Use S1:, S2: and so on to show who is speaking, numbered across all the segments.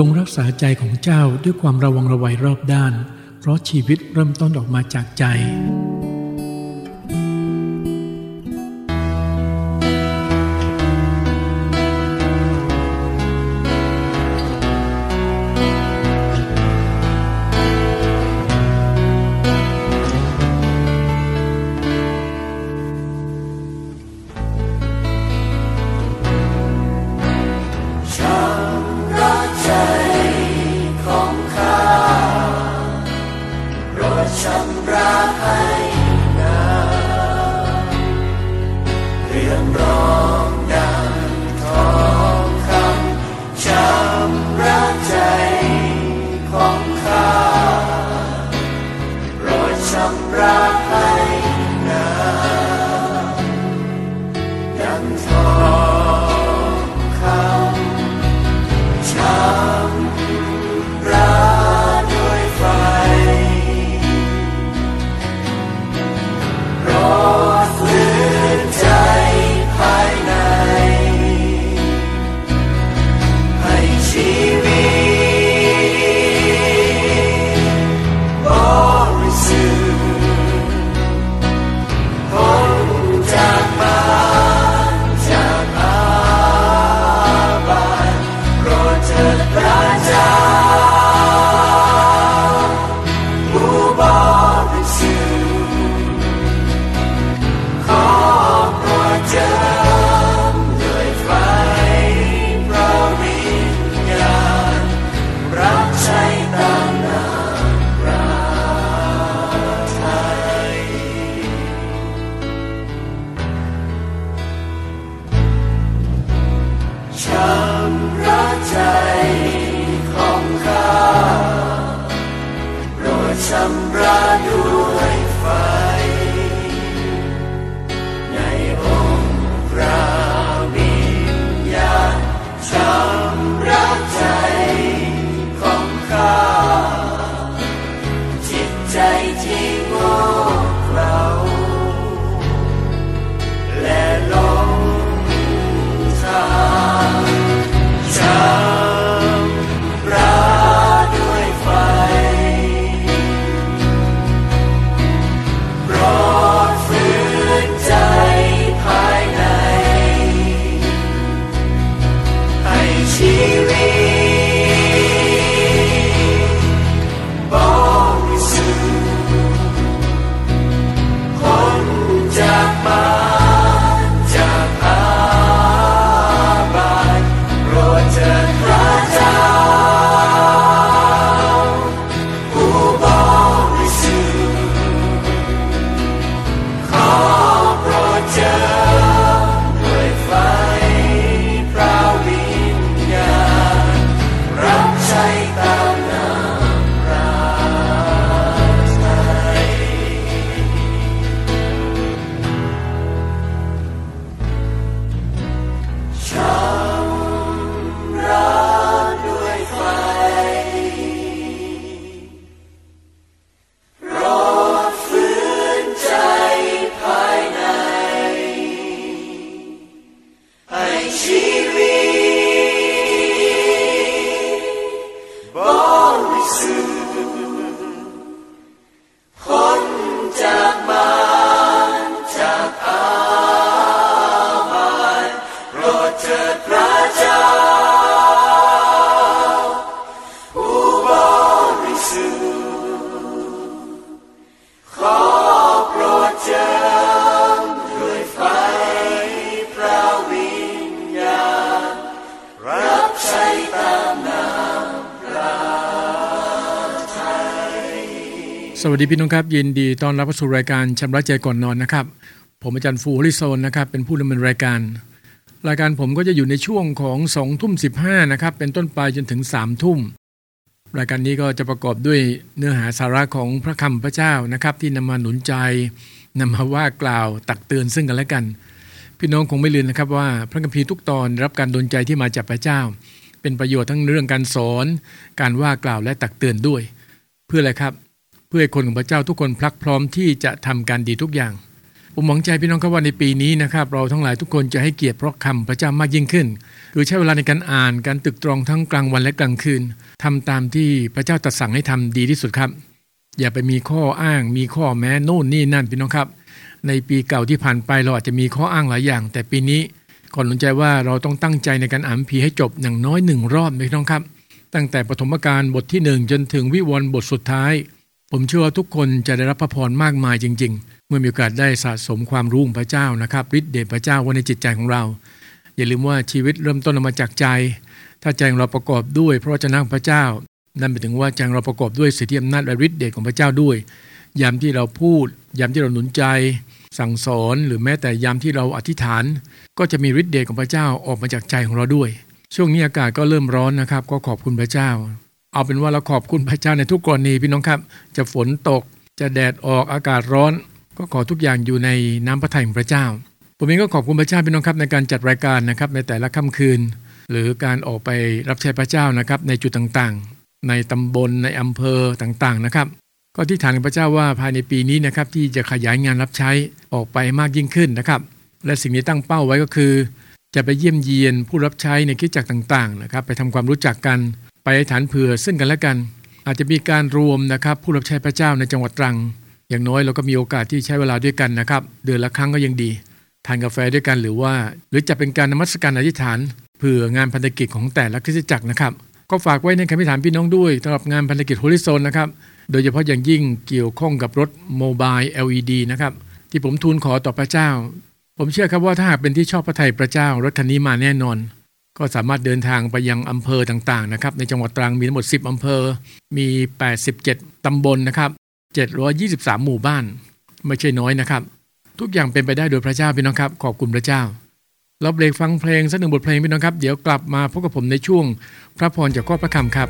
S1: จงรักษาใจของเจ้าด้วยความระวังระวัยรอบด้าน เพราะชีวิตเริ่มต้นออกมาจากใจ สวัสดีพี่น้องครับ ยินดีต้อนรับเข้าสู่รายการชำระใจก่อนนอนนะครับ ผมอาจารย์ฟูฮลิโซนนะครับ เป็นผู้ดำเนินรายการ รายการผมก็จะอยู่ในช่วงของสองทุ่มสิบห้านะครับ เป็นต้นไปจนถึงสามทุ่มรายการนี้ก็จะประกอบด้วยเนื้อหาสาระของพระคำพระเจ้านะครับ ที่นำมาหนุนใจนำมาว่ากล่าวตักเตือนซึ่งกันและกัน พี่น้องคงไม่ลืมนะครับว่าพระคัมภีร์ทุกตอนรับการดลใจที่มาจากพระเจ้า เป็นประโยชน์ทั้งเรื่องการสอน การว่ากล่าวและตักเตือนด้วย เพื่ออะไรครับ เพื่อให้คนของพระเจ้าทุกคนพลักพร้อมที่จะทำการดีทุกอย่าง ผมหวังใจพี่น้องครับว่าในปีนี้นะครับ เราทั้งหลายทุกคนจะให้เกียรติพระคำพระเจ้ามากยิ่งขึ้นคือใช้เวลาในการอ่านการตึกตรองทั้งกลางวันและกลางคืนทำตามที่พระเจ้าตรัสสั่งให้ทำดีที่สุดครับ อย่าไปมีข้ออ้างมีข้อแม้โน่นนี่นั่นพี่น้องครับ ในปีเก่าที่ผ่านไปเราอาจจะมีข้ออ้างหลายอย่าง แต่ปีนี้ก่อนหนุนใจว่าเราต้องตั้งใจในการอ่านพีให้จบอย่างน้อยหนึ่งรอบพี่น้องครับ ตั้งแต่ปฐมกาลบทที่หนึ่งจนถึงวิวรณ์บทสุดท้าย ผมเชื่อว่าทุกคนจะได้รับพระพรมากมายจริง ๆ เมื่อมีโอกาสได้สะสมความรู้ของพระเจ้านะครับฤทธิ์เดชพระเจ้าไว้ในจิตใจของเรา อย่าลืมว่าชีวิตเริ่มต้นมาจากใจ ถ้าใจของเราประกอบด้วยพระวจนะของพระเจ้า นั่นหมายถึงว่าใจงเราประกอบด้วยสิทธิอำนาจและฤทธิ์เดชของพระเจ้าด้วย ยามที่เราพูด ยามที่เราหนุนใจ สั่งสอนหรือแม้แต่ยามที่เราอธิษฐาน ก็จะมีฤทธิ์เดชของพระเจ้าออกมาจากใจของเราด้วย ช่วงนี้อากาศก็เริ่มร้อนนะครับ ก็ขอบคุณพระเจ้า เอาเป็นว่าเราขอบคุณพระเจ้าในทุกกรณีพี่น้องครับ จะฝนตกจะแดดออกอากาศร้อน ก็ขอทุกอย่างอยู่ในน้ำพระทัยของพระเจ้า ผมเองก็ขอบคุณพระเจ้าพี่น้องครับในการจัดรายการนะครับในแต่ละค่ำคืน หรือการออกไปรับใช้พระเจ้านะครับในจุดต่างๆ ในตำบลในอำเภอต่างๆนะครับก็ที่ฐานพระเจ้าว่าภายในปีนี้นะครับที่จะขยายงานรับใช้ออกไปมากยิ่งขึ้นนะครับ และสิ่งที่ตั้งเป้าไว้ก็คือ จะไปเยี่ยมเยียนผู้รับใช้ในคิดจักรต่างๆนะครับไปทำความรู้จักกัน ไปฐานเผื่อซึ่งกันและกัน อาจจะมีการรวมนะครับ ผู้รับใช้พระเจ้าในจังหวัดตรัง อย่างน้อยเราก็มีโอกาสที่ใช้เวลาด้วยกันนะครับ เดือนละครั้งก็ยังดี ทานกาแฟด้วยกันหรือว่า หรือจะเป็นการนมัสการอธิษฐานเผื่องานพันธกิจของแต่ละคริสตจักรนะครับ ก็ฝากไว้ในคำพิถานพี่น้องด้วยสำหรับงานพันธกิจโฮลิโซนนะครับโดยเฉพาะอย่างยิ่งเกี่ยวข้องกับรถโมบาย LED นะครับที่ผมทูลขอต่อพระเจ้า ผมเชื่อครับว่าถ้าหากเป็นที่ชอบพระทัยพระเจ้า รถคันนี้มาแน่นอน ก็สามารถเดินทางไปยังอำเภอต่างๆนะครับในจังหวัดตรังมีทั้งหมด 10 อำเภอ มี 87 ตำบลนะครับ723 หมู่บ้าน ไม่ใช่น้อยนะครับ ทุกอย่างเป็นไปได้โดยพระเจ้าพี่น้องครับ ขอบคุณพระเจ้าเราเบรกฟังเพลงสักหนึ่งบทเพลงพี่น้องครับ เดี๋ยวกลับมาพบกับผมในช่วง พระพรจากข้อพระคำครับ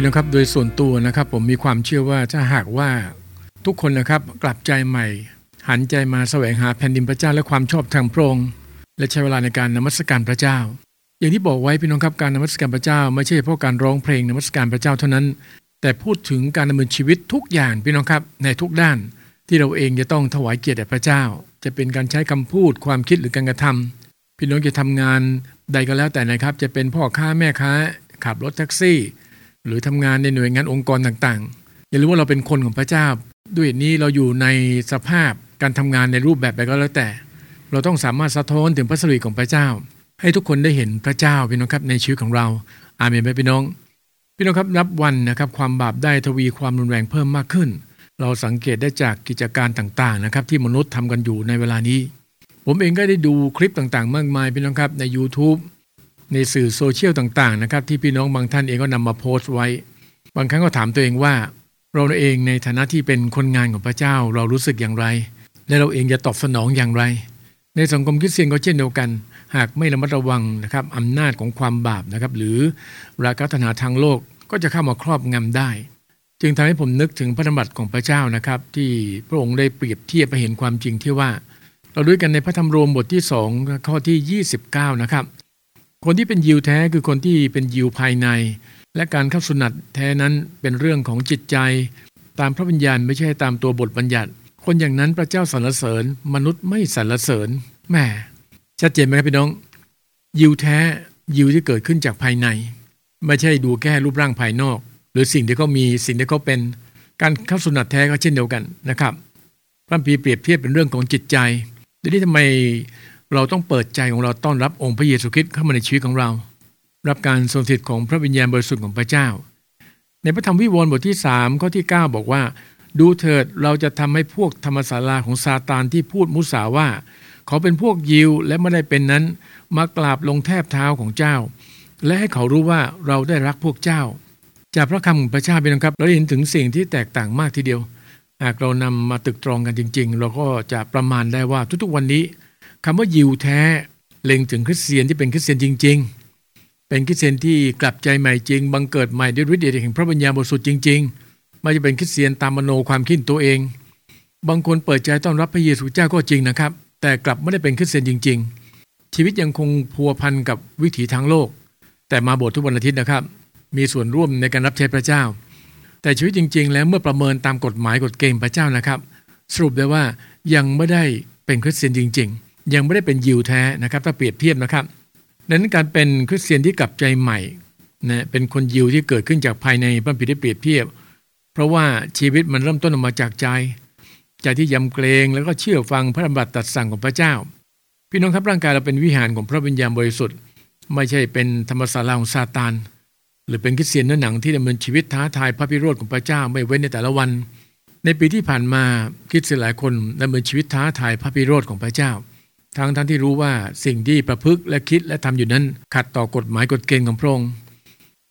S1: ี่น้องครับโดยส่วนตัวนะครับ ผมมีความเชื่อว่าถ้าหากว่าทุกคนนะครับกลับใจใหม่ หันใจมาแสวงหาแผ่นดินพระเจ้าและความชอบทางพระองค์และใช้เวลาในการนมัสการพระเจ้า อย่างที่บอกไว้พี่น้องครับการนมัสการพระเจ้า ไม่ใช่เฉพาะการร้องเพลงนมัสการพระเจ้าเท่านั้น แต่พูดถึงการดำเนินชีวิตทุกอย่างพี่น้องครับในทุกด้านที่เราเองจะต้องถวายเกียรติแด่พระเจ้า จะเป็นการใช้คำพูดความคิดหรือการกระทำพี่น้องจะทำงานใดก็แล้วแต่นะครับ จะเป็นพ่อค้าแม่ค้าขับรถแท็กซี่ หรือทำงานในหน่วยงานองค์กรต่างๆ อย่าลืมว่าเราเป็นคนของพระเจ้า ด้วยนี้เราอยู่ในสภาพการทำงานในรูปแบบใดก็แล้วแต่ เราต้องสามารถสะท้อนถึงพระสิริของพระเจ้า ให้ทุกคนได้เห็นพระเจ้าพี่น้องครับในชีวิตของเรา อาเมนไหมพี่น้อง พี่น้องครับนับวันนะครับความบาปได้ทวีความรุนแรงเพิ่มมากขึ้น เราสังเกตได้จากกิจการต่างๆนะครับที่มนุษย์ทำกันอยู่ในเวลานี้ ผมเองก็ได้ดูคลิปต่างๆ มากมายพี่น้องครับใน YouTube ในสื่อโซเชียลต่างๆนะครับที่พี่น้องบางท่านเองก็นำมาโพสต์ไว้ บางครั้งก็ถามตัวเองว่า เราเองในฐานะที่เป็นคนงานของพระเจ้าเรารู้สึกอย่างไร และเราเองจะตอบสนองอย่างไร ในสังคมคริสเตียนก็เช่นเดียวกัน หากไม่ระมัดระวังนะครับอำนาจของความบาปนะครับหรือราคะตัณหาทางโลกก็จะเข้ามาครอบงำได้ จึงทำให้ผมนึกถึงพระธรรมบัติของพระเจ้านะครับ ที่พระองค์ได้เปรียบเทียบไปเห็นความจริงที่ว่า เราด้วยกันในพระธรรมโรมบทที่2ข้อที่ 29 นะครับ คนที่เป็นยิวแท้คือคนที่เป็นยิวภายใน และการเข้าสุนัตแท้นั้นเป็นเรื่องของจิตใจ ตามพระวิญญาณไม่ใช่ตามตัวบทบัญญัติ คนอย่างนั้นพระเจ้าสรรเสริญ มนุษย์ไม่สรรเสริญแหม่ชัดเจนไหมครับพี่น้อง ยิวแท้ยิวที่เกิดขึ้นจากภายใน ไม่ใช่ดูแค่รูปร่างภายนอก หรือสิ่งที่เขามีสิ่งที่เขาเป็นการเข้าสุนัตแท้ก็เช่นเดียวกันนะครับพระพีเปรียบเทียบเป็นเรื่องของจิตใจดังนี้ทำไม เราต้องเปิดใจของเราต้อนรับองค์พระเยซูคริสต์เข้ามาในชีวิตของเรา รับการทรงสิทธิ์ของพระวิญญาณบริสุทธิ์ของพระเจ้า ในพระธรรมวิวรณ์บทที่3ข้อที่ 9 บอกว่า ดูเถิดเราจะทำให้พวกธรรมศาลาของซาตานที่พูดมุสาว่า เขาเป็นพวกยิวและไม่ได้เป็นนั้นมากราบลงแทบเท้าของเจ้า และให้เขารู้ว่าเราได้รักพวกเจ้า จากพระคำของพระเจ้าเป็นครับเราเห็นถึงสิ่งที่แตกต่างมากทีเดียว หากเรานำมาตึกตรองกันจริง ๆ เราก็จะประมาณได้ว่าทุกๆวันนี้ คำว่ายิวแท้เล็งถึงคริสเตียนที่เป็นคริสเตียนจริง ๆ เป็นคริสเตียนที่กลับใจใหม่จริง บังเกิดใหม่ด้วยฤทธิ์เดชแห่งพระปัญญาบริสุทธิ์จริงๆไม่จะเป็นคริสเตียนตามมโนความคิดตัวเอง บางคนเปิดใจต้อนรับพระเยซูเจ้าก็จริงนะครับ แต่กลับไม่ได้เป็นคริสเตียนจริง ๆ ชีวิตยังคงพัวพันกับวิถีทางโลก แต่มาโบสถ์ทุกวันอาทิตย์นะครับ มีส่วนร่วมในการรับใช้พระเจ้า แต่ชีวิตจริง ๆ แล้วเมื่อประเมินตามกฎหมายกฎเกณฑ์พระเจ้านะครับ สรุปได้ว่ายังไม่ได้เป็นคริสเตียนจริง ๆ ยังไม่ได้เป็นยิวแท้นะครับถ้าเปรียบเทียบนะครับดังนั้นการเป็นคริสเตียนที่กลับใจใหม่นะเป็นคนยิวที่เกิดขึ้นจากภายในพระบิดาเปรียบเทียบ เพราะว่าชีวิตมันเริ่มต้นออกมาจากใจใจที่ยำเกรงแล้วก็เชื่อฟังพระบัญญัติตัดสั่งของพระเจ้า พี่น้องครับร่างกายเราเป็นวิหารของพระวิญญาณบริสุทธิ์ ไม่ใช่เป็นธรรมศาลาของซาตานหรือเป็นคริสเตียนเนื้อหนังที่ดำเนินชีวิตท้าทายพระพิโรธของพระเจ้าไม่เว้นในแต่ละวัน ในปีที่ผ่านมาคริสเตียนหลายคนดำเนินชีวิตท้าทายพระพิโรธของพระเจ้า ทั้งทั้งที่รู้ว่าสิ่งที่ประพฤติและคิดและทำอยู่นั้น ขัดต่อกฎหมายกฎเกณฑ์ของพระองค์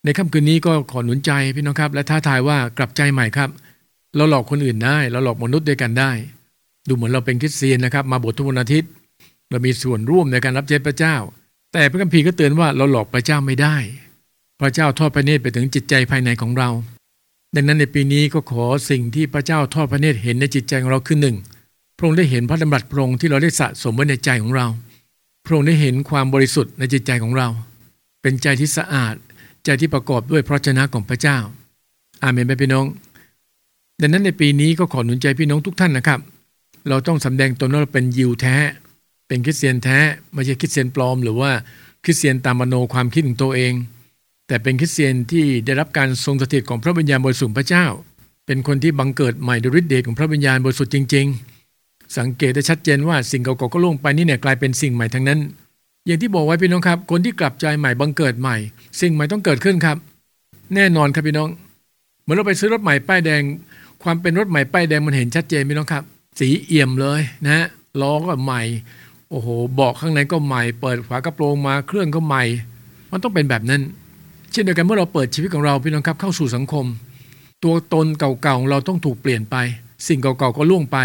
S1: ในค่ำคืนนี้ก็ขอหนุนใจพี่น้องครับและท้าทายว่ากลับใจใหม่ครับ เราหลอกคนอื่นได้ เราหลอกมนุษย์ด้วยกันได้ ดูเหมือนเราเป็นคริสเตียนนะครับ มาบททุกวันอาทิตย์ เรามีส่วนร่วมในการรับใช้พระเจ้า แต่พระคัมภีร์ก็เตือนว่าเราหลอกพระเจ้าไม่ได้ พระเจ้าทอดพระเนตรไปถึงจิตใจภายในของเรา ดังนั้นในปีนี้ก็ขอสิ่งที่พระเจ้าทอดพระเนตรเห็นในจิตใจของเราคือหนึ่ง พระองค์ได้เห็นพระดำรัสพระองค์ที่เราได้สะสมไว้ในใจของเรา พระองค์ได้เห็นความบริสุทธิ์ในจิตใจของเรา เป็นใจที่สะอาด ใจที่ประกอบด้วยพระชนะของพระเจ้า อาเมนไหมพี่น้อง ดังนั้นในปีนี้ก็ขอหนุนใจพี่น้องทุกท่านนะครับ เราต้องสำแดงตนว่าเราเป็นยิวแท้ เป็นคริสเตียนแท้ ไม่ใช่คริสเตียนปลอม หรือว่าคริสเตียนตามมโนความคิดของตัวเอง แต่เป็นคริสเตียนที่ได้รับการทรงสถิตของพระวิญญาณบริสุทธิ์พระเจ้า เป็นคนที่บังเกิดใหม่โดยฤทธิ์เดชของพระวิญญาณบริสุทธิ์จริง ๆ สังเกตได้ชัดเจนว่าสิ่งเก่าๆก็ล่วงไปนี่เนี่ยกลายเป็นสิ่งใหม่ทั้งนั้น อย่างที่บอกไว้พี่น้องครับ คนที่กลับใจใหม่บังเกิดใหม่ สิ่งใหม่ต้องเกิดขึ้นครับ แน่นอนครับพี่น้อง เหมือนเราไปซื้อรถใหม่ป้ายแดง ความเป็นรถใหม่ป้ายแดงมันเห็นชัดเจนพี่น้องครับ สีเอี่ยมเลยนะล้อก็ใหม่ โอ้โหเบาะข้างในก็ใหม่ เปิดฝากระโปรงมาเครื่องก็ใหม่ มันต้องเป็นแบบนั้น เช่นเดียวกันเมื่อเราเปิดชีวิตของเราพี่น้องครับ เข้าสู่สังคม ตัวตนเก่าๆเราต้องถูกเปลี่ยนไป สิ่งเก่าๆก็ล่วงไป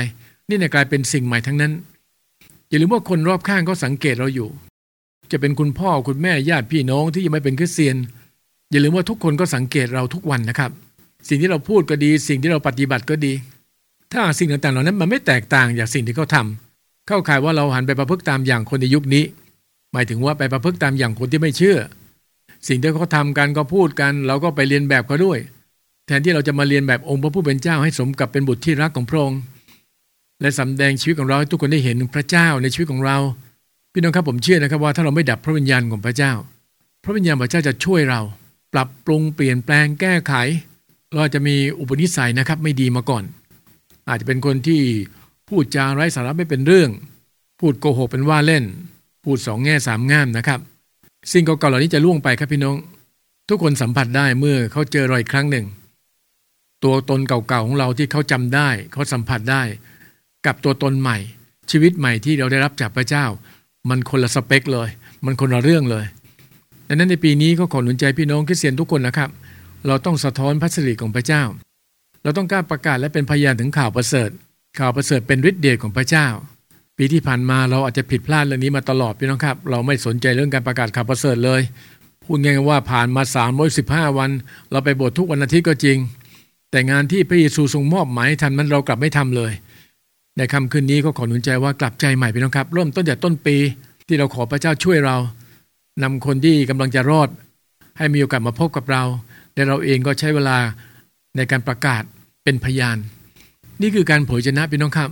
S1: นี่เนี่ยกลายเป็นสิ่งใหม่ทั้งนั้น อย่าลืมว่าคนรอบข้างก็สังเกตเราอยู่ จะเป็นคุณพ่อคุณแม่ญาติพี่น้องที่ยังไม่เป็นคริสเตียน อย่าลืมว่าทุกคนก็สังเกตเราทุกวันนะครับ สิ่งที่เราพูดก็ดี สิ่งที่เราปฏิบัติก็ดี ถ้าสิ่งต่างๆเหล่านั้นมันไม่แตกต่างจากสิ่งที่เขาทำเข้าข่ายว่าเราหันไปประพฤติตามอย่างคนในยุคนี้ หมายถึงว่าไปประพฤติตามอย่างคนที่ไม่เชื่อ สิ่งที่เขาทำกันก็พูดกัน เราก็ไปเรียนแบบเขาด้วย แทนที่เราจะมาเรียนแบบองค์พระผู้เป็นเจ้าให้สมกับเป็นบุตรที่รักของพระองค์ และสำแดงชีวิตของเราให้ทุกคนได้เห็นพระเจ้าในชีวิตของเรา พี่น้องครับผมเชื่อนะครับว่าถ้าเราไม่ดับพระวิญญาณของพระเจ้า พระวิญญาณพระเจ้าจะช่วยเรา ปรับปรุงเปลี่ยนแปลงแก้ไข เราจะมีอุปนิสัยนะครับไม่ดีมาก่อน อาจจะเป็นคนที่พูดจาไร้สาระไม่เป็นเรื่อง พูดโกหกเป็นว่าเล่น พูดสองแง่สามง่ามนะครับ สิ่งเก่าๆเหล่านี้จะล่วงไปครับพี่น้อง ทุกคนสัมผัสได้เมื่อเขาเจอรอีกครั้งหนึ่ง ตัวตนเก่าๆของเราที่เขาจำได้ เขาสัมผัสได้ กับตัวตนใหม่ ชีวิตใหม่ที่เราได้รับจากพระเจ้า มันคนละสเปคเลย มันคนละเรื่องเลยดังนั้นในปีนี้ก็ขอหนุนใจพี่น้องคริสเตียนทุกคนนะครับ เราต้องสะท้อนพระสิริของพระเจ้า เราต้องกล้าประกาศและเป็นพยานถึงข่าวประเสริฐ ข่าวประเสริฐเป็นฤทธิ์เดชของพระเจ้า ปีที่ผ่านมาเราอาจจะผิดพลาดเรื่องนี้มาตลอดพี่น้องครับ เราไม่สนใจเรื่องการประกาศข่าวประเสริฐเลยพูดง่ายๆว่าผ่านมา315วัน เราไปโบสถ์ทุกวันอาทิตย์ก็จริง แต่งานที่พระเยซูทรงมอบหมายให้ทันมันเรากลับไม่ทำเลย ในคำคืนนี้ก็ขอหนุนใจว่ากลับใจใหม่พี่น้องครับ เริ่มต้นจากต้นปีที่เราขอพระเจ้าช่วยเรานำคนที่กำลังจะรอด ให้มีโอกาสมาพบกับเราและเราเองก็ใช้เวลาในการประกาศเป็นพยาน นี่คือการเผยชนะพี่น้องครับ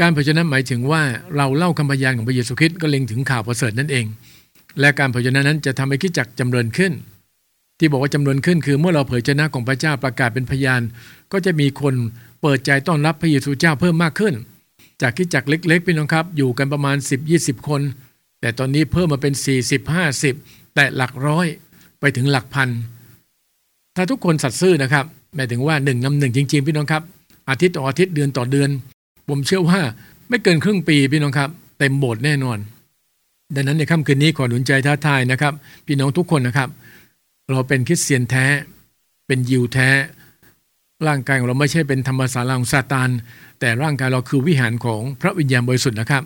S1: การเผยชนะหมายถึงว่าเราเล่าคำพยานของพระเยซูคริสต์ก็เล็งถึงข่าวประเสริฐนั่นเอง และการเผยชนะนั้นจะทำให้คิดจักจำเริญขึ้น ที่บอกว่าจำเริญขึ้น คือเมื่อเราเผยชนะของพระเจ้าประกาศเป็นพยาน ก็จะมีคนเปิดใจต้อนรับพระเยซูเจ้าเพิ่มมากขึ้น จากคิดจักเล็กๆพี่น้องครับ อยู่กันประมาณ 10-20 คน แต่ตอนนี้เพิ่มมาเป็น 40-50 แต่หลักร้อยไปถึงหลักพัน ถ้าทุกคนสัตย์ซื่อนะครับหมายถึงว่าหนึ่งนำหนึ่งจริงๆพี่น้องครับ อาทิตย์ต่ออาทิตย์เดือนต่อเดือน ผมเชื่อว่าไม่เกินครึ่งปีพี่น้องครับ เต็มโบสถ์แน่นอน ดังนั้นในค่ำคืนนี้ขอหนุนใจท้าทายนะครับ พี่น้องทุกคนนะครับ เราเป็นคริสเตียนแท้ เป็นยิวแท้ ร่างกายของเราไม่ใช่เป็นธรรมศาลาของซาตาน แต่ร่างกายเราคือวิหารของพระวิญญาณบริสุทธิ์นะครับ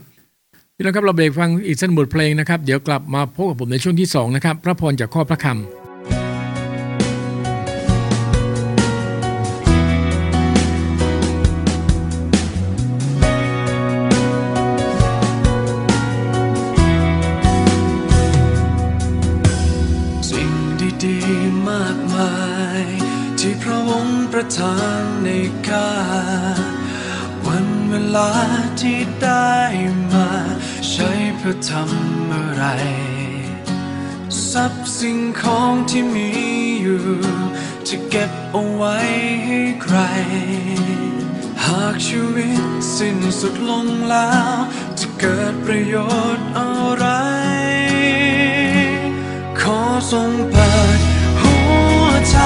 S1: พี่น้องครับเราเบรกฟังอีกสั้นบทเพลงนะครับ เดี๋ยวกลับมาพบกับผมในช่วงที่สองนะครับพระพรจากข้อพระคำ
S2: ทรัพย์สิ่งของที่มีอยู่ จะเก็บเอาไว้ให้ใคร หากชีวิตสิ้นสุดลงแล้ว จะเกิดประโยชน์อะไร ขอทรงเปิดหัวใจ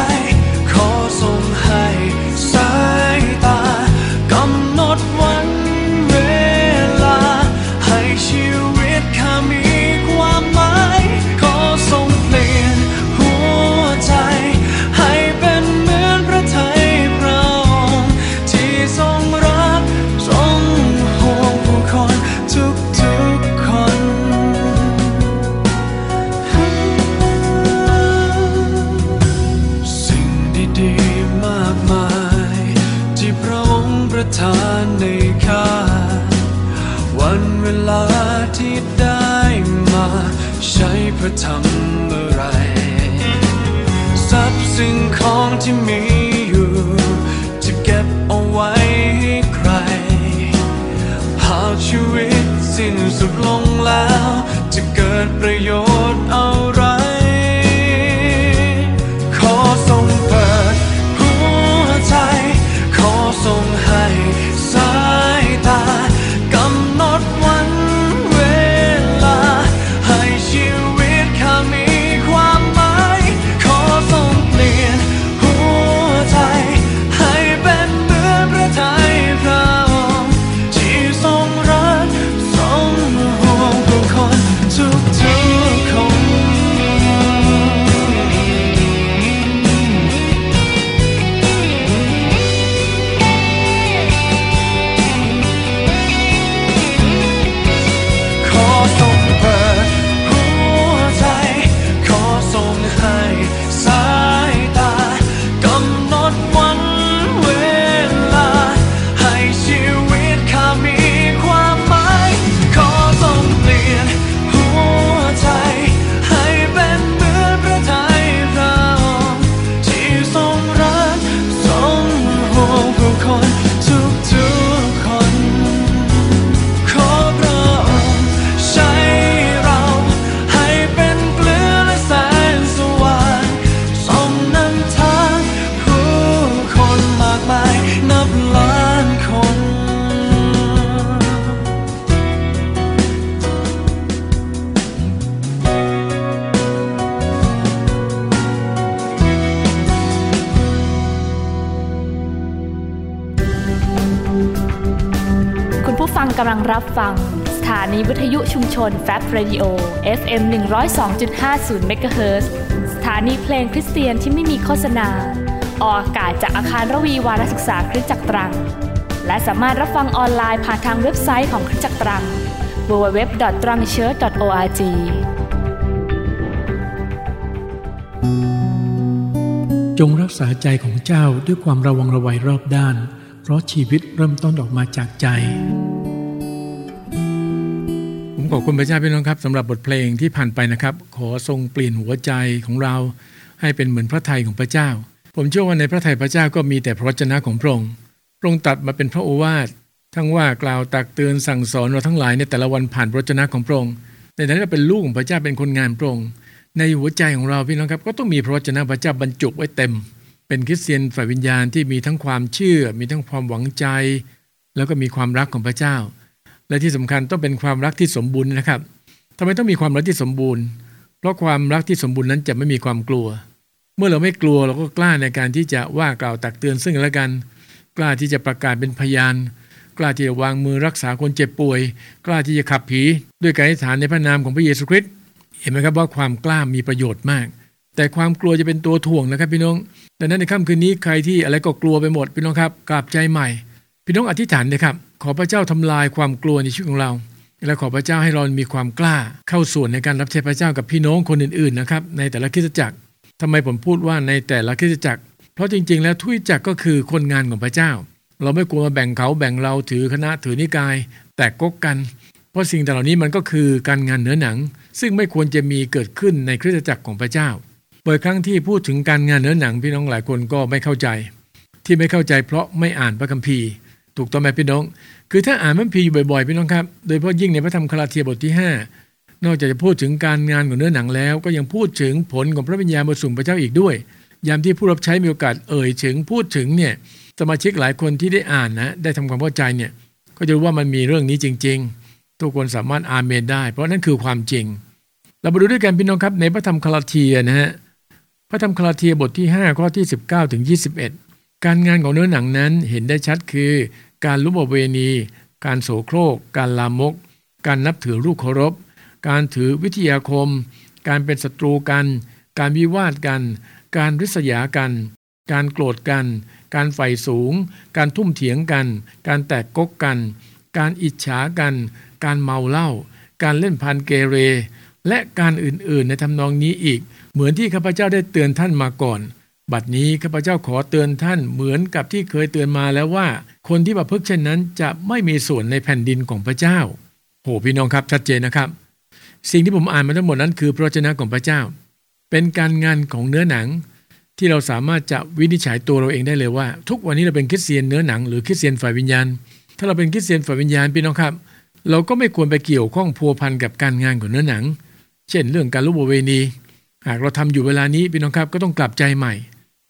S2: ชน
S3: Fab Radio FM 102.50เมกะเฮิรตสถานีเพลงคริสเตียนที่ไม่มีโฆษณา ออกอากาศจากอาคารระวีวารศึกษาคริสตจักรตรัง และสามารถรับฟังออนไลน์ผ่านทางเว็บไซต์ของคริสตจักรตรัง www.trangchurch.org
S1: จงรักษาใจของเจ้าด้วยความระวังระไวรอบด้าน เพราะชีวิตเริ่มต้นออกมาจากใจ ขอบคุณพระเจ้าพี่น้องครับสำหรับบทเพลงที่ผ่านไปนะครับ ขอทรงเปลี่ยนหัวใจของเรา ให้เป็นเหมือนพระทัยของพระเจ้า ผมเชื่อว่าในพระทัยพระเจ้าก็มีแต่พระวจนะของพระองค์พระองค์ตัดมาเป็นพระโอวาททั้งว่ากล่าวตักเตือนสั่งสอนเราทั้งหลายในแต่ละวันผ่านพระวจนะของพระองค์ในฐานเราเป็นลูกของพระเจ้าเป็นคนงานพระองค์ในหัวใจของเราพี่น้องครับ ก็ต้องมีพระวจนะพระเจ้าบรรจุไว้เต็ม เป็นคริสเตียนฝ่ายวิญญาณที่มีทั้งความเชื่อ มีทั้งความหวังใจ แล้วก็มีความรักของพระเจ้า และที่สำคัญต้องเป็นความรักที่สมบูรณ์นะครับทำไมต้องมีความรักที่สมบูรณ์ เพราะความรักที่สมบูรณ์นั้นจะไม่มีความกลัว เมื่อเราไม่กลัวเราก็กล้าในการที่จะว่ากล่าวตักเตือนซึ่งและกัน กล้าที่จะประกาศเป็นพยาน กล้าที่จะวางมือรักษาคนเจ็บป่วย กล้าที่จะขับผี ด้วยการอธิษฐานในพระนามของพระเยซูคริสต์เห็นไหมครับว่าความกล้ามีประโยชน์มาก แต่ความกลัวจะเป็นตัวถ่วงนะครับพี่น้องดังนั้นในค่ำคืนนี้ใครที่อะไรก็กลัวไปหมดพี่น้องครับกลับใจใหม่ พี่น้องอธิษฐานนะครับ ขอพระเจ้าทำลายความกลัวในชีวิตของเรา และขอพระเจ้าให้เรามีความกล้าเข้าส่วนในการรับใช้พระเจ้ากับพี่น้องคนอื่นๆนะครับในแต่ละคริสตจักรทำไมผมพูดว่าในแต่ละคริสตจักร เพราะจริงๆ แล้วทุกจักรก็คือคนงานของพระเจ้า เราไม่ควรมาแบ่งเขาแบ่งเราถือคณะถือนิกาย แตกกกกัน เพราะสิ่งเหล่านี้มันก็คือการงานเหนือหนัง ซึ่งไม่ควรจะมีเกิดขึ้นในคริสตจักรของพระเจ้าบ่อยครั้งที่พูดถึงการงานเหนือหนังพี่น้องหลายคนก็ไม่เข้าใจ ที่ไม่เข้าใจเพราะไม่อ่านพระคัมภีร์ ถูกต้องไหมพี่น้อง คือถ้าอ่านพระคัมภีร์อยู่บ่อยๆพี่น้องครับ โดยเฉพาะยิ่งในพระธรรมคาลาเทียบทที่ 5 นอกจากจะพูดถึงการงานของเนื้อหนังแล้ว ก็ยังพูดถึงผลของพระวิญญาณบริสุทธิ์พระเจ้าอีกด้วย ยามที่ผู้รับใช้มีโอกาสเอ่ยถึงพูดถึงเนี่ยสมาชิกหลายคนที่ได้อ่านนะได้ทำความเข้าใจเนี่ยก็จะรู้ว่ามันมีเรื่องนี้จริง ๆ ทุกคนสามารถอาเมนได้ เพราะนั่นคือความจริง เรามาดูด้วยกันพี่น้องครับในพระธรรมคาลาเทียนะฮะพระธรรมคาลาเทียบทที่ 5 ข้อที่ 19ถึง21 การงานของเนื้อหนังนั้นเห็นได้ชัดคือ การลุบเวณี การโสโครก การลามก การนับถือรูปเคารพ การถือวิทยาคม การเป็นศัตรูกัน การวิวาทกัน การริษยากัน การโกรธกัน การใฝ่สูง การทุ่มเถียงกัน การแตกกกกัน การอิจฉากัน การเมาเหล้า การเล่นพันเกเร และการอื่นๆในทำนองนี้อีก เหมือนที่ข้าพเจ้าได้เตือนท่านมาก่อน บัดนี้ข้าพเจ้าขอเตือนท่านเหมือนกับที่เคยเตือนมาแล้วว่า คนที่ประพฤติเช่นนั้นจะไม่มีส่วนในแผ่นดินของพระเจ้าโหพี่น้องครับชัดเจนนะครับ สิ่งที่ผมอ่านมาทั้งหมดนั้นคือพระวจนะของพระเจ้า เป็นการงานของเนื้อหนัง ที่เราสามารถจะวินิจฉัยตัวเราเองได้เลยว่า ทุกวันนี้เราเป็นคริสเตียนเนื้อหนังหรือคริสเตียนฝ่ายวิญญาณ ถ้าเราเป็นคริสเตียนฝ่ายวิญญาณพี่น้องครับ เราก็ไม่ควรไปเกี่ยวข้องพัวพันกับการงานของเนื้อหนัง เช่น เรื่องการลุบเวณี หากเราทำอยู่เวลานี้พี่น้องครับก็ต้องกลับใจใหม่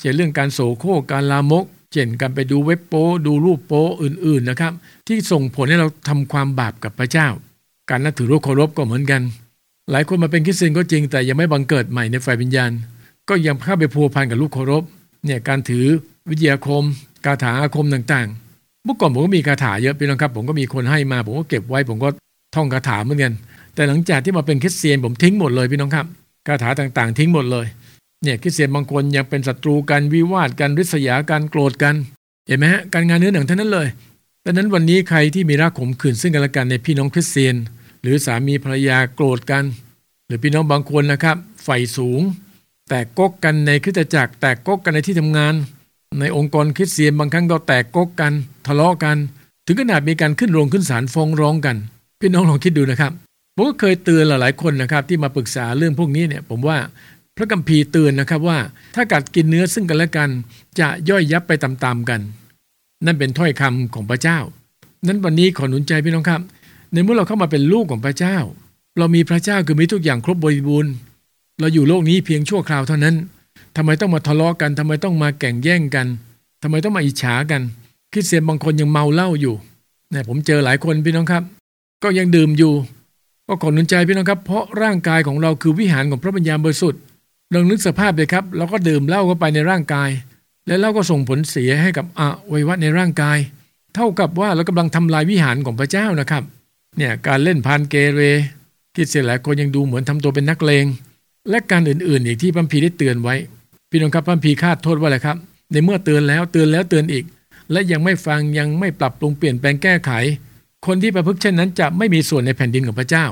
S1: เช่นเรื่องการโสโครกการลามกเช่นการไปดูเว็บโป้ดูรูปโป้อื่นๆนะครับ ที่ส่งผลให้เราทำความบาปกับพระเจ้า การนับถือรูปเคารพก็เหมือนกัน หลายคนมาเป็นคริสเตียนก็จริง แต่ยังไม่บังเกิดใหม่ในฝ่ายวิญญาณ ก็ยังเข้าไปพัวพันกับรูปเคารพเนี่ยการถือวิทยาคมคาถาอาคมต่างๆ เมื่อก่อนผมก็มีคาถาเยอะพี่น้องครับ ผมก็มีคนให้มา ผมก็เก็บไว้ ผมก็ท่องคาถาเหมือนกัน แต่หลังจากที่มาเป็นคริสเตียนผมทิ้งหมดเลยพี่น้องครับ คาถาต่างๆ ทิ้งหมดเลย เนี่ยคริสเตียนบางคนยังเป็นศัตรูกันวิวาทกันริษยากันโกรธกันเห็นไหมฮะการงานเนื้อหนังเท่านั้นเลยดังนั้นวันนี้ใครที่มีรักขมขื่นซึ่งกันและกันในพี่น้องคริสเตียน หรือสามีภรรยาโกรธกัน หรือพี่น้องบางคนนะครับใฝ่สูง แตกกกกันในคริสตจักร แตกกกกันในที่ทำงาน ในองค์กรคริสเตียนบางครั้งก็แตกกกกัน ทะเลาะกัน ถึงขนาดมีการขึ้นโรงขึ้นศาลฟ้องร้องกัน พี่น้องลองคิดดูนะครับผมก็เคยเตือนหลายๆคนนะครับที่มาปรึกษาเรื่องพวกนี้เนี่ยผมว่า พระกัมภีร์เตือนนะครับว่า ถ้ากัดกินเนื้อซึ่งกันและกัน จะย่อยยับไปตามๆกัน นั่นเป็นถ้อยคำของพระเจ้า นั้นวันนี้ขอหนุนใจพี่น้องครับ ในเมื่อเราเข้ามาเป็นลูกของพระเจ้า เรามีพระเจ้าคือมีทุกอย่างครบบริบูรณ์เราอยู่โลกนี้เพียงชั่วคราวเท่านั้นทำไมต้องมาทะเลาะกันทำไมต้องมาแก่งแย่งกันทำไมต้องมาอิจฉากันคริสเตียนบางคนยังเมาเหล้าอยู่เนี่ยผมเจอหลายคนพี่น้องครับ ก็ยังดื่มอยู่ ก็ขอหนุนใจพี่น้องครับ เพราะร่างกายของเราคือวิหารของพระปัญญาบริสุทธิ์ ลองนึกสภาพเลยครับเราก็ดื่มเหล้าเข้าไปในร่างกาย และเหล้าก็ส่งผลเสียให้กับอวัยวะในร่างกาย เท่ากับว่าเรากำลังทำลายวิหารของพระเจ้านะครับเนี่ยการเล่นพานเกเรคิดเสียหลายคนยังดูเหมือนทำตัวเป็นนักเลงและการอื่นๆ อีกที่พัมพีได้เตือนไว้ พี่น้องครับพัมพีคาดโทษว่าอะไรครับ ในเมื่อเตือนแล้วเตือนแล้วเตือนอีก และยังไม่ฟังยังไม่ปรับปรุงเปลี่ยนแปลงแก้ไข คนที่ประพฤติเช่นนั้นจะไม่มีส่วนในแผ่นดินของพระเจ้า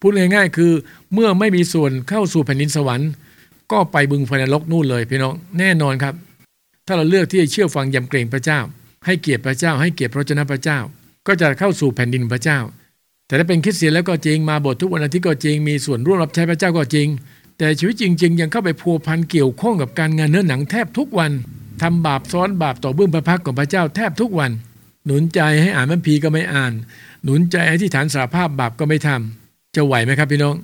S1: พูดง่ายๆคือเมื่อไม่มีส่วนเข้าสู่แผ่นดินสวรรค์ ก็ไปบึงไฟนรกนู่นเลยพี่น้องแน่นอนครับ ถ้าเราเลือกที่จะเชื่อฟังยำเกรงพระเจ้า ให้เกียรติพระเจ้า ให้เกียรติพระเจ้าพระเจ้า ก็จะเข้าสู่แผ่นดินพระเจ้า แต่ถ้าเป็นคริสเตียนแล้วก็จริงมาบททุกวันอาทิตย์ก็จริงมีส่วนร่วมรับใช้พระเจ้าก็จริง แต่ชีวิตจริง ๆ ยังเข้าไปพัวพันเกี่ยวข้องกับการงานเนื้อหนังแทบทุกวันทำบาปซ้อนบาปต่อเบื้องพระพักของพระเจ้าแทบทุกวัน หนุนใจให้อ่านมันพีก็ไม่อ่าน หนุนใจให้ที่ฐานสารภาพบาปก็ไม่ทำจะไหวไหมครับพี่น้อง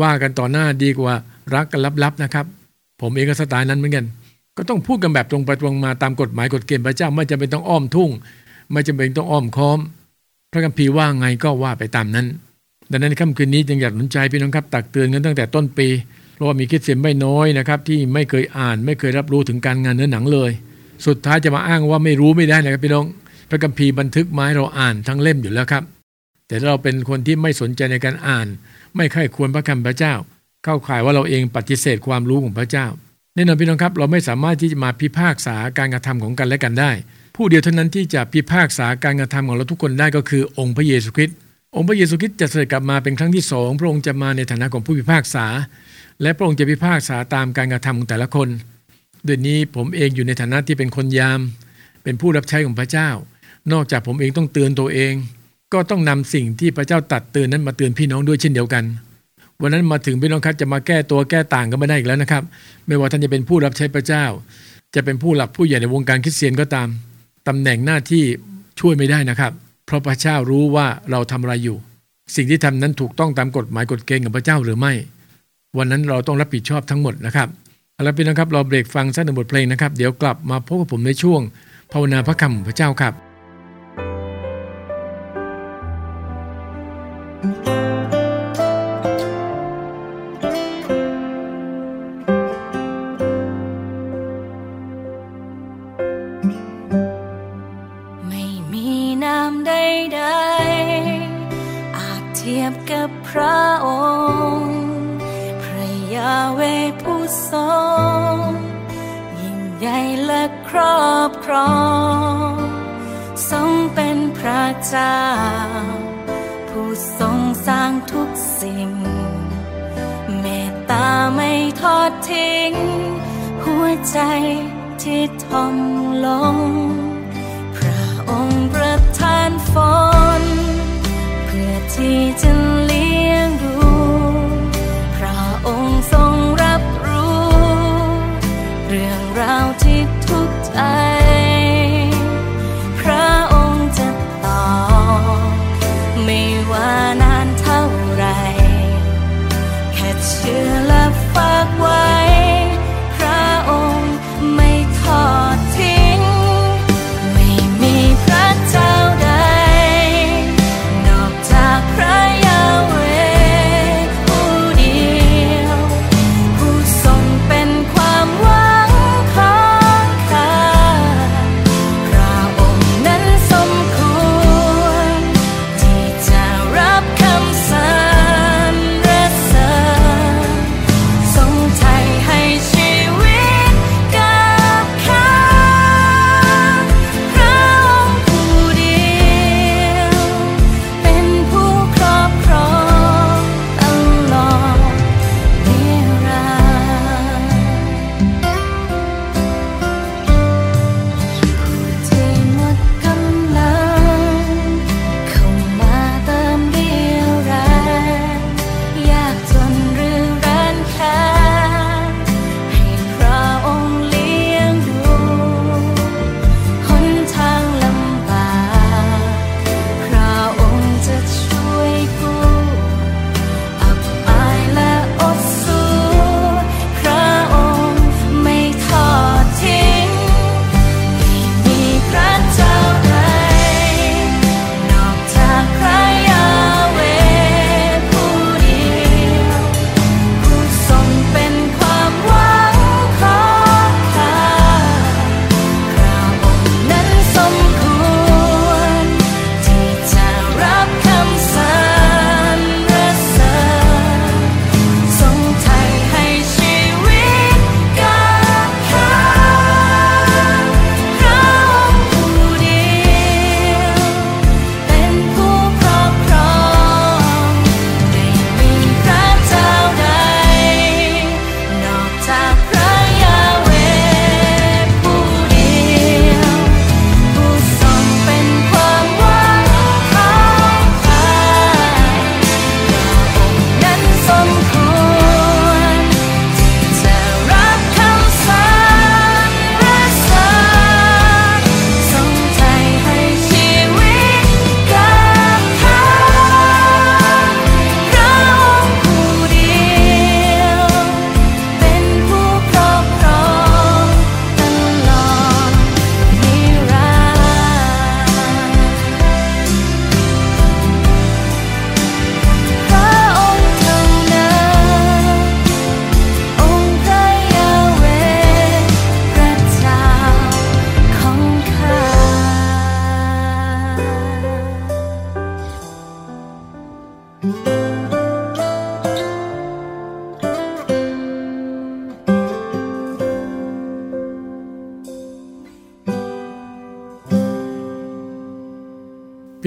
S1: ว่ากันต่อหน้าดีกว่ารักกันลับๆนะครับ ผมเองก็สไตล์นั้นเหมือนกัน ก็ต้องพูดกันแบบตรงไปตรงมาตามกฎหมายกฎเกณฑ์พระเจ้าไม่จำเป็นต้องอ้อมทุ่ง ไม่จำเป็นต้องอ้อมค้อม พระคัมภีร์ว่าไงก็ว่าไปตามนั้น ดังนั้นค่ำคืนนี้จึงอยากหนุนใจพี่น้องครับตักเตือนกันตั้งแต่ต้นปีเพราะว่ามีคิดเสียนไม่น้อยนะครับที่ไม่เคยอ่านไม่เคยรับรู้ถึงการงานเนื้อหนังเลย สุดท้ายจะมาอ้างว่าไม่รู้ไม่ได้นะครับพี่น้องพระคัมภีร์บันทึกไม้เราอ่านทั้งเล่มอยู่แล้วครับ แต่เราเป็นคนที่ไม่สนใจในการอ่าน ไม่ใคร่ควรพระคำพระเจ้า เข้าข่ายว่าเราเองปฏิเสธความรู้ของพระเจ้าแน่นอนพี่น้องครับ เราไม่สามารถที่จะมาพิพากษาการกระทำของกันและกันได้ ผู้เดียวเท่านั้นที่จะพิพากษาการกระทำของเราทุกคนได้ก็คือองค์พระเยซูคริสต์องค์พระเยซูคริสต์จะเสด็จกลับมาเป็นครั้งที่สองพระองค์จะมาในฐานะของผู้พิพากษา และพระองค์จะพิพากษาตามการกระทำของแต่ละคนด้วยนี้ผมเองอยู่ในฐานะที่เป็นคนยาม เป็นผู้รับใช้ของพระเจ้า นอกจากผมเองต้องเตือนตัวเอง ก็ต้องนำสิ่งที่พระเจ้าตัดเตือนนั้นมาเตือนพี่น้องด้วยเช่นเดียวกัน วันนั้นมาถึงพี่น้องครับจะมาแก้ตัวแก้ต่างกันไม่ได้อีกแล้วนะครับ ไม่ว่าท่านจะเป็นผู้รับใช้พระเจ้า จะเป็นผู้หลักผู้ใหญ่ในวงการคริสเตียนก็ตามตำแหน่งหน้าที่ช่วยไม่ได้นะครับ เพราะพระเจ้ารู้ว่าเราทำอะไรอยู่ สิ่งที่ทำนั้นถูกต้องตามกฎหมายกฎเกณฑ์ของพระเจ้าหรือไม่ วันนั้นเราต้องรับผิดชอบทั้งหมดนะครับเอาละพี่น้องครับเราเบรกฟังสักหนึ่งบทเพลงนะครับ เดี๋ยวกลับมาพบกับผมในช่วงภาวนาพระคำของพระเจ้าครับ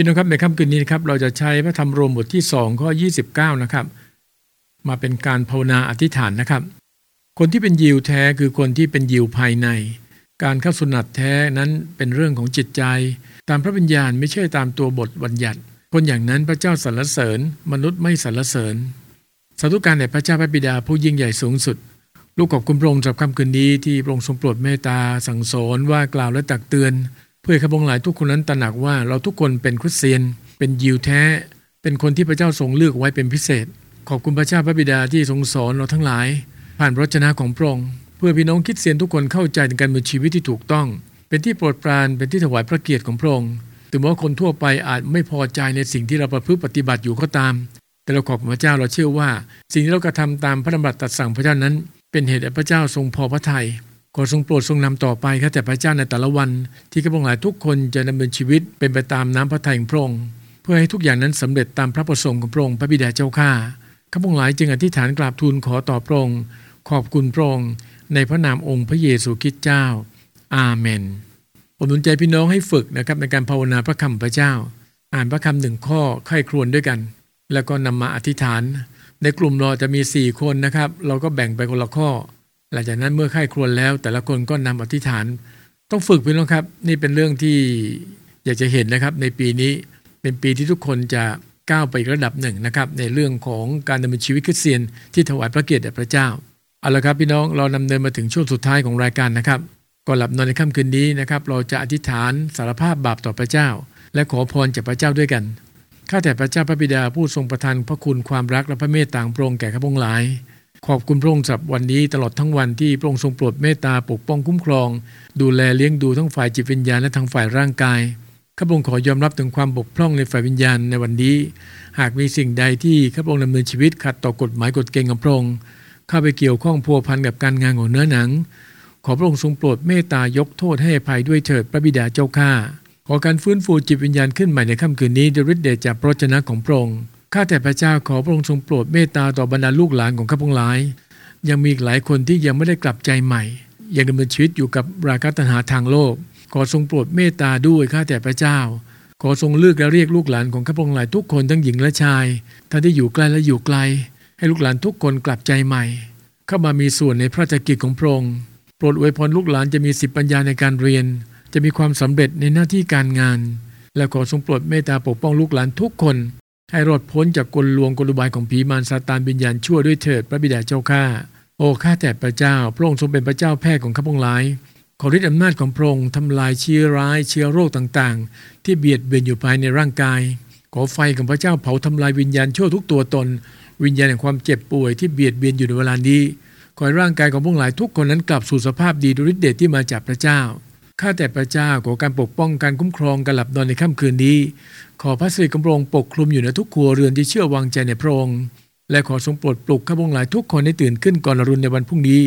S4: พี่น้องครับในค่ำ
S1: คืนนี้นะครับเราจะใช้พระธรรมโรมบทที่2ข้อ29 นะครับ มาเป็นการภาวนาอธิษฐานนะครับ คนที่เป็นยิวแท้คือคนที่เป็นยิวภายใน การเข้าสุนัตแท้นั้นเป็นเรื่องของจิตใจ ตามพระวิญญาณไม่ใช่ตามตัวบทบัญญัติ คนอย่างนั้นพระเจ้าสรรเสริญ มนุษย์ไม่สรรเสริญสาธุการแด่พระเจ้าพระบิดาผู้ยิ่งใหญ่สูงสุด ลูกขอบคุณพระองค์สำหรับค่ำคืนนี้ที่พระองค์ทรงโปรดเมตตาสั่งสอนว่ากล่าวและตักเตือน เพื่อข้าพงหลายทุกคนนั้นตระหนักว่าเราทุกคนเป็นคริสเตียน เป็นยิวแท้ เป็นคนที่พระเจ้าทรงเลือกไว้เป็นพิเศษ ขอบคุณพระเจ้าพระบิดาที่ทรงสอนเราทั้งหลาย ผ่านพระชนะของพระองค์เพื่อพี่น้องคริดเตียนทุกคนเข้าใจในการมีชีวิตที่ถูกต้อง เป็นที่โปรดปรานเป็นที่ถวายพระเกียรติของพระองค์ถึงแม้ว่าคนทั่วไปอาจไม่พอใจในสิ่งที่เราประพฤติปฏิบัติอยู่ก็ตาม แต่เราขอบพระเจ้าเราเชื่อว่า สิ่งที่เรากระทำตามพระดำรัสตัดสั่งพระเจ้านั้น เป็นเหตุให้พระเจ้าทรงพอพระทัย ขอทรงโปรดทรงนำต่อไปครับแต่พระเจ้าในแต่ละวัน ที่ข้าพงหลายทุกคนจะดำเนินชีวิตเป็นไปตามน้ำพระทัยของพระองค์เพื่อให้ทุกอย่างนั้นสำเร็จตามพระประสงค์ของพระองค์พระบิดาเจ้าข้าข้าพงหลายจึงอธิษฐานกราบทูลขอต่อพระองค์ขอบคุณพระองค์ในพระนามองค์พระเยซูคริสต์เจ้า อาเมนผมหนุนใจพี่น้องให้ฝึกนะครับในการภาวนาพระคำพระเจ้า อ่านพระคำหนึ่งข้อไข้ครวนด้วยกัน แล้วก็นำมาอธิษฐาน ในกลุ่มเราจะมี 4 คนนะครับ เราก็แบ่งไปคนละข้อ หลังจากนั้นเมื่อไข้ครวนแล้ว แต่ละคนก็นำอธิษฐาน ต้องฝึกพี่น้องครับ นี่เป็นเรื่องที่อยากจะเห็นนะครับ ในปีนี้เป็นปีที่ทุกคนจะก้าวไปอีกระดับหนึ่งนะครับ ในเรื่องของการดำเนินชีวิตคริสเตียน ที่ถวายพระเกียรติแด่พระเจ้าเอาละครับพี่น้องเรานำเนินมาถึงช่วงสุดท้ายของรายการนะครับก่อนหลับนอนในค่ำคืนนี้นะครับ เราจะอธิษฐานสารภาพบาปต่อพระเจ้า และขอพรจากพระเจ้าด้วยกันข้าแต่พระเจ้าพระบิดาผู้ทรงประทานพระคุณความรักและพระเมตตาพรงแก่ข้าพงหลาย ขอบคุณพระองค์สำหรับวันนี้ตลอดทั้งวันที่พระองค์ทรงโปรดเมตตาปกป้องคุ้มครอง ดูแลเลี้ยงดูทั้งฝ่ายจิตวิญญาณและทางฝ่ายร่างกายข้าพระองค์ขอยอมรับถึงความบกพร่องในฝ่ายวิญญาณในวันนี้ หากมีสิ่งใดที่ข้าพระองค์ดำเนินชีวิตขัดต่อกฎหมายกฎเกณฑ์ของพระองค์เข้าไปเกี่ยวข้องพัวพันกับการงานของเนื้อหนัง ขอพระองค์ทรงโปรดเมตตายกโทษให้อภัยด้วยเถิดพระบิดาเจ้าข้าขอการฟื้นฟูจิตวิญญาณขึ้นใหม่ในค่ำคืนนี้ด้วยฤทธิ์เดชจากพระชนะของพระองค์ ข้าแต่พระเจ้าขอพระองค์ทรงโปรดเมตตาต่อบรรดาลูกหลานของข้าพงหลาย ยังมีอีกหลายคนที่ยังไม่ได้กลับใจใหม่ ยังดำเนินชีวิตอยู่กับราคะตัณหาทางโลก ขอทรงโปรดเมตตาด้วยข้าแต่พระเจ้า ขอทรงเลือกและเรียกลูกหลานของข้าพงหลายทุกคนทั้งหญิงและชายทั้งที่อยู่ใกล้และอยู่ไกล ให้ลูกหลานทุกคนกลับใจใหม่ เข้ามามีส่วนในพระราชกิจของพระองค์โปรดอวยพรลูกหลานจะมีสิบปัญญาในการเรียน จะมีความสำเร็จในหน้าที่การงาน และขอทรงโปรดเมตตาปกป้องลูกหลานทุกคน ให้รอดพ้นจากกลลวงกลอุบายของผีมารซาตานวิญญาณชั่วด้วยเถิดพระบิดาเจ้าข้าโอ้ข้าแต่พระเจ้า พระองค์ทรงเป็นพระเจ้าแพทย์ของข้าพงหลายขอฤทธิ์อำนาจของพระองค์ทำลายเชื้อร้ายเชื้อโรคต่างๆ ที่เบียดเบียนอยู่ภายในร่างกาย ขอไฟของพระเจ้าเผาทำลายวิญญาณชั่วทุกตัวตน วิญญาณแห่งความเจ็บป่วยที่เบียดเบียนอยู่ในเวลานี้ขอให้ร่างกายของพวกหลายทุกคนนั้นกลับสู่สภาพดีด้วยฤทธิ์เดชที่มาจากพระเจ้า ข้าแต่พระเจ้าขอการปกป้องการคุ้มครองการหลับนอนในค่ำคืนนี้ ขอพระสิริของพระองค์ปกคลุมอยู่ในทุกครัวเรือนที่เชื่อวางใจในพระองค์และขอทรงโปรดปลุกข้าพงหลายทุกคนให้ตื่นขึ้นก่อนอรุณในวันพรุ่งนี้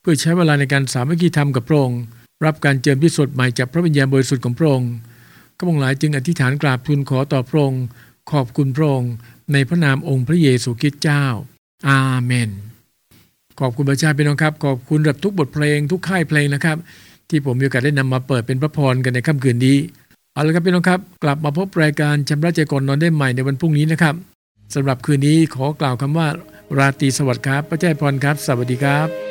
S1: เพื่อใช้เวลาในการสามัคคีธรรมกับพระองค์รับการเจิมที่สดใหม่จากพระวิญญาณบริสุทธิ์ของพระองค์ข้าพงหลายจึงอธิษฐานกราบทูลขอต่อพระองค์ขอบคุณพระองค์ในพระนามองค์พระเยซูคริสต์เจ้า อาเมน ขอบคุณพระเจ้าพี่น้องครับ ขอบคุณรับทุกบทเพลงทุกค่ายเพลงนะครับ ที่ผมมีโอกาสได้นำมาเปิดเป็นพระพรกันในค่ำคืนนี้ เอาละครับพี่น้องครับ กลับมาพบรายการชำระใจก่อนนอนได้ใหม่ในวันพรุ่งนี้นะครับสำหรับคืนนี้ขอกล่าวคำว่า ราตรีสวัสดิ์ครับ พระเจ้าพรครับ สวัสดีครับ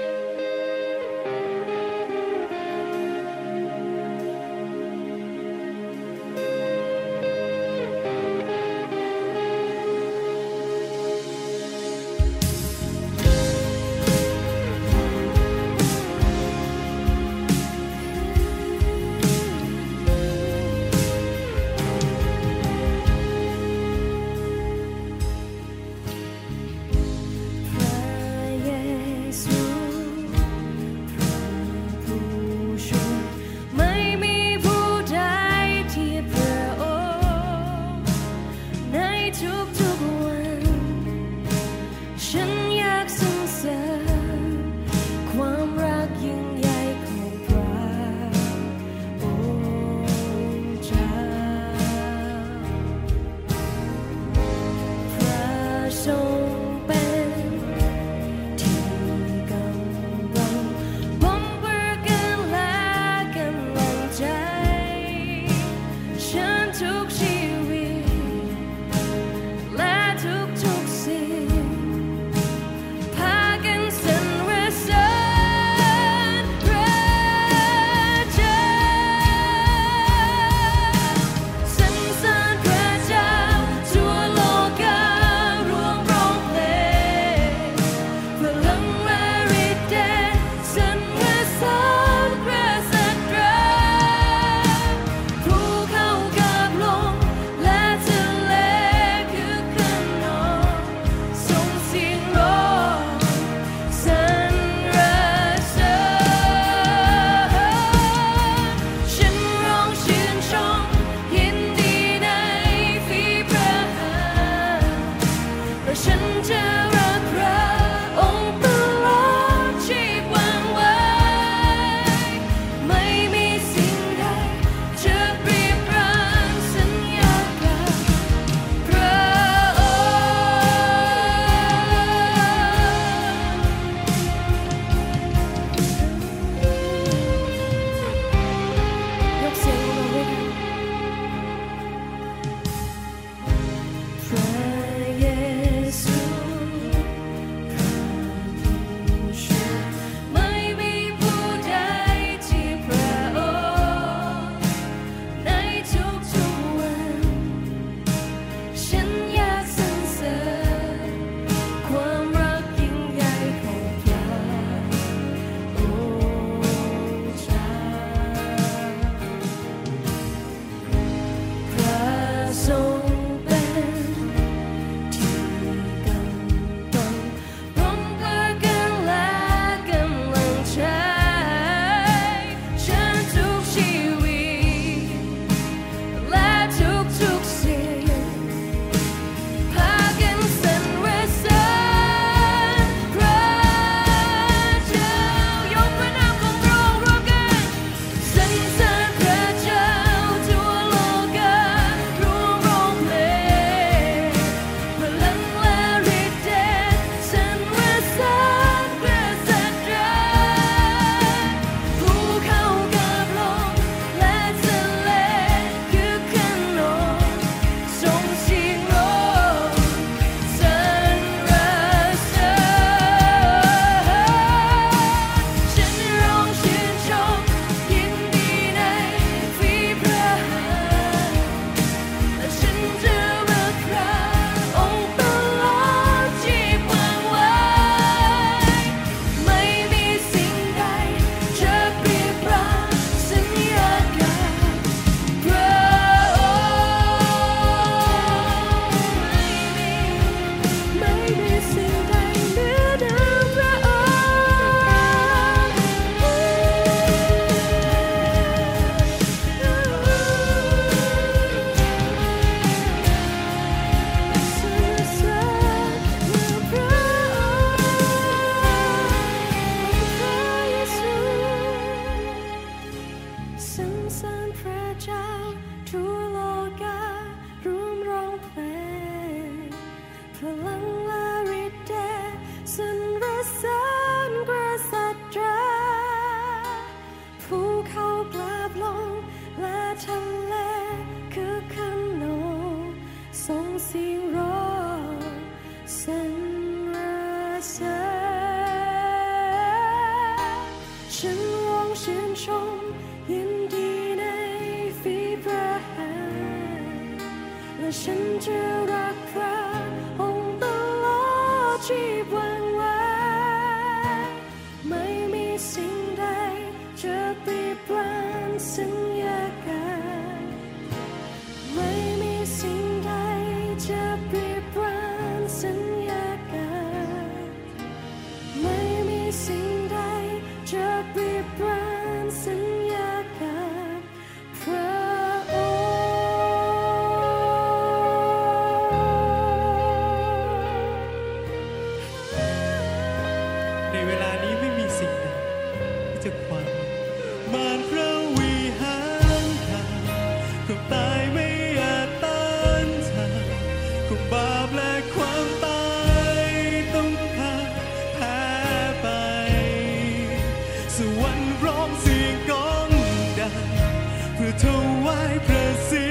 S5: น้ำพระอ